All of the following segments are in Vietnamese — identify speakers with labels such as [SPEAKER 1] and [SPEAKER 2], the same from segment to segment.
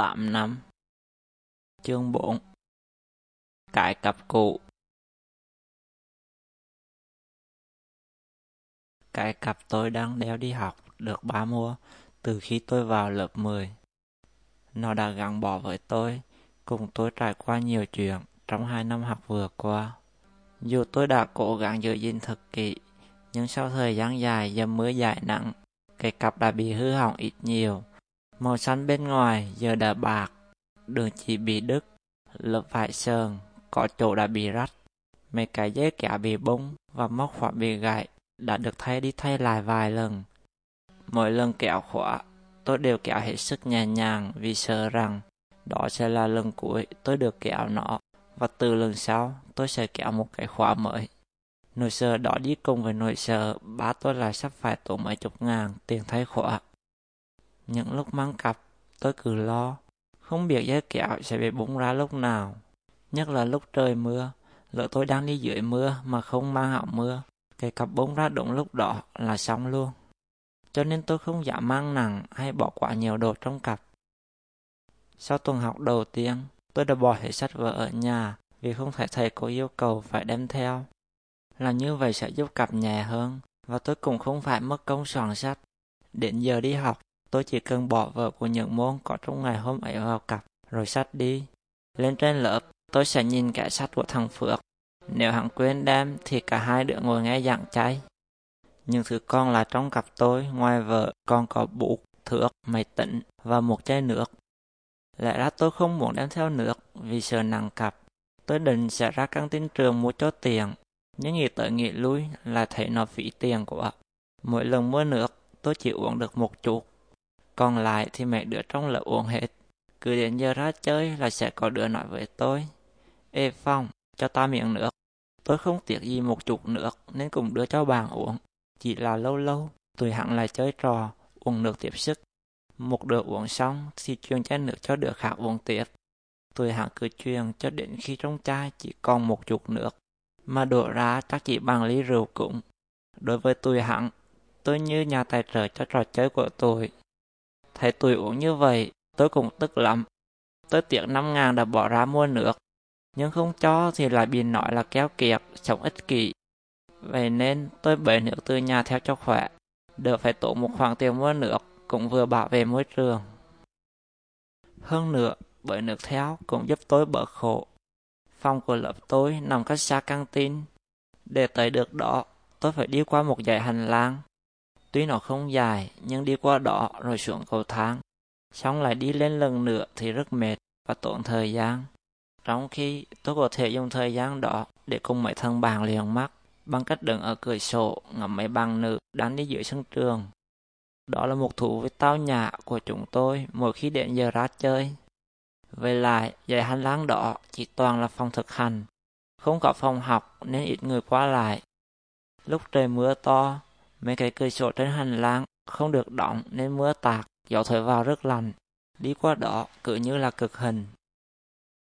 [SPEAKER 1] 8 năm Chương 4 Cải cặp cụ Cái cặp tôi đang đeo đi học được ba mua từ khi tôi vào lớp 10. Nó đã gắn bó với tôi, cùng tôi trải qua nhiều chuyện trong hai năm học vừa qua. Dù tôi đã cố gắng giữ gìn thật kỹ, nhưng sau thời gian dài dầm mưa dài nặng, cái cặp đã bị hư hỏng ít nhiều. Màu xanh bên ngoài giờ đã bạc, đường chỉ bị đứt, lớp vải sờn, có chỗ đã bị rách. Mấy cái dây kéo bị bung và móc khóa bị gãy đã được thay đi thay lại vài lần. Mỗi lần kéo khóa, tôi đều kéo hết sức nhẹ nhàng vì sợ rằng đó sẽ là lần cuối tôi được kéo nó và từ lần sau tôi sẽ kéo một cái khóa mới. Nỗi sợ đó đi cùng với nỗi sợ bá tôi lại sắp phải tốn mấy chục ngàn tiền thay khóa. Những lúc mang cặp, tôi cứ lo, không biết dây kéo sẽ bị bung ra lúc nào. Nhất là lúc trời mưa, lỡ tôi đang đi dưới mưa mà không mang áo mưa, cái cặp bung ra đúng lúc đó là xong luôn. Cho nên tôi không dám mang nặng hay bỏ quá nhiều đồ trong cặp. Sau tuần học đầu tiên, tôi đã bỏ hết sách vở ở nhà vì không thể thầy cô yêu cầu phải đem theo. là như vậy sẽ giúp cặp nhẹ hơn và tôi cũng không phải mất công soạn sách. Đến giờ đi học, tôi chỉ cần bỏ vở của những môn có trong ngày hôm ấy vào cặp rồi sách đi. Lên trên lớp, tôi sẽ nhìn cả sách của thằng Phước. Nếu hắn quên đem thì cả hai đứa ngồi nghe giảng chay. Nhưng thứ con là trong cặp tôi, ngoài vợ còn có bút, thước, máy tính và một chai nước. Lẽ ra tôi không muốn đem theo nước vì sợ nặng cặp. Tôi định sẽ ra căng tin trường mua cho tiền, nhưng nghĩ tới nghĩ lui là thấy nó phí tiền quá. Mỗi lần mua nước, tôi chỉ uống được một chút. Còn lại thì mẹ đứa trong lớp uống hết. Cứ đến giờ ra chơi là sẽ có đứa nói với tôi. Ê Phong, cho ta miệng nước. Tôi không tiếc gì một chút nước nên cũng đưa cho bạn uống. Chỉ là lâu lâu, tụi hẳn lại chơi trò, uống nước tiếp sức. Một đứa uống xong thì truyền chai nước cho đứa khác uống tiếp. Tụi hẳn cứ truyền cho đến khi trong chai chỉ còn một chút nước, mà đổ ra chắc chỉ bằng ly rượu cũng. Đối với tụi hẳn, tôi như nhà tài trợ cho trò chơi của tôi. Thấy tôi uống như vậy, tôi cũng tức lắm. Tôi tiếc 5 ngàn đã bỏ ra mua nước, nhưng không cho thì lại bị nói là kéo kiệt, sống ích kỷ. Vậy nên tôi bể nước từ nhà theo cho khỏe, đỡ phải tốn một khoản tiền mua nước, cũng vừa bảo vệ môi trường. Hơn nữa, bởi nước theo cũng giúp tôi bớt khổ. Phòng của lớp tôi nằm cách xa căng tin. Để tới được đó, tôi phải đi qua một dãy hành lang. Tuy nó không dài, nhưng đi qua đó rồi xuống cầu thang. Xong lại đi lên lần nữa thì rất mệt và tốn thời gian. Trong khi tôi có thể dùng thời gian đó để cùng mấy thằng bạn liền mắt bằng cách đứng ở cửa sổ ngắm mấy bạn nữ đang đi giữa sân trường. Đó là một thú với tao nhã của chúng tôi mỗi khi đến giờ ra chơi. Về lại, dãy hành lang đó chỉ toàn là phòng thực hành. Không có phòng học nên ít người qua lại. Lúc trời mưa to, mấy cái cửa sổ trên hành lang không được đóng nên mưa tạt, gió thổi vào rất lạnh. Đi qua đó cứ như là cực hình.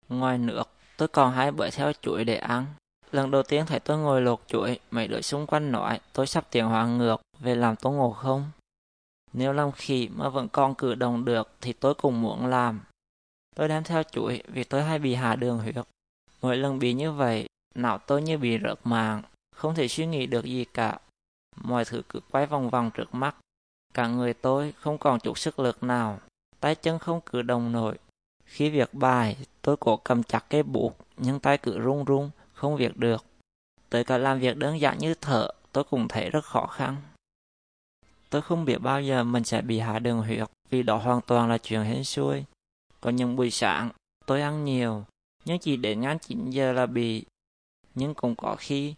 [SPEAKER 1] Ngoài nước, tôi còn hai bữa theo chuỗi để ăn. Lần đầu tiên thấy tôi ngồi lột chuỗi, mấy đứa xung quanh nói tôi sắp tiền hóa ngược về làm tôi ngộ không. Nếu làm khỉ mà vẫn còn cử động được thì tôi cũng muốn làm. Tôi đem theo chuỗi vì tôi hay bị hạ đường huyết. Mỗi lần bị như vậy, não tôi như bị rớt mạng, không thể suy nghĩ được gì cả. Mọi thứ cứ quay vòng vòng trước mắt. Cả người tôi không còn chút sức lực nào, tay chân không cử động nổi. Khi việc bài, tôi cố cầm chặt cái bút, nhưng tay cứ run run, không việc được. Tới cả làm việc đơn giản như thở, tôi cũng thấy rất khó khăn. Tôi không biết bao giờ mình sẽ bị hạ đường huyết, vì đó hoàn toàn là chuyện hên xui. Có những buổi sáng, tôi ăn nhiều, nhưng chỉ đến ngang 9 giờ là bị. Nhưng cũng có khi,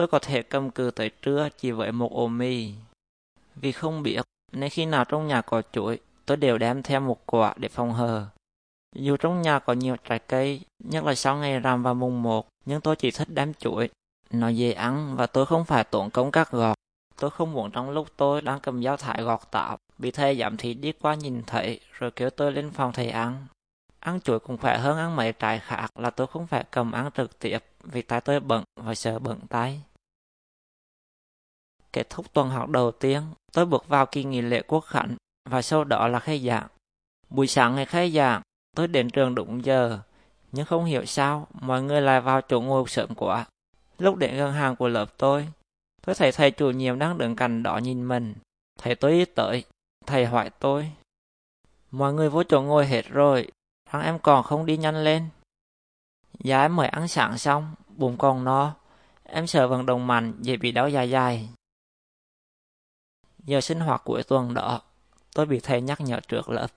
[SPEAKER 1] tôi có thể cầm cự tới trưa chỉ với một ổ mì. Vì không biết, nên khi nào trong nhà có chuối, tôi đều đem theo một quả để phòng hờ. Dù trong nhà có nhiều trái cây, nhất là sau ngày rằm và mùng một nhưng tôi chỉ thích đem chuối. Nó dễ ăn và tôi không phải tốn công cắt gọt. Tôi không muốn trong lúc tôi đang cầm dao thải gọt tạo bị thầy giảm thị đi qua nhìn thấy rồi kêu tôi lên phòng thầy ăn. Ăn chuối cũng khỏe hơn ăn mấy trái khác là tôi không phải cầm ăn trực tiếp vì tay tôi bận và sợ bận tay. Kết thúc tuần học đầu tiên, tôi bước vào kỳ nghỉ lễ quốc khánh và sau đó là khai giảng. Buổi sáng ngày khai giảng, Tôi đến trường đúng giờ, nhưng không hiểu sao mọi người lại vào chỗ ngồi sớm quá. Lúc đến gần hàng của lớp tôi, tôi thấy thầy chủ nhiệm đang đứng cạnh đó nhìn mình. Thầy tôi ý tới, thầy hỏi tôi. Mọi người vô chỗ ngồi hết rồi, rằng em còn không đi nhanh lên. Dạ em mới ăn sáng xong, bụng còn no. Em sợ vận động mạnh dễ bị đau dạ dài dài. Giờ sinh hoạt cuối tuần đó, tôi bị thầy nhắc nhở trước lớp.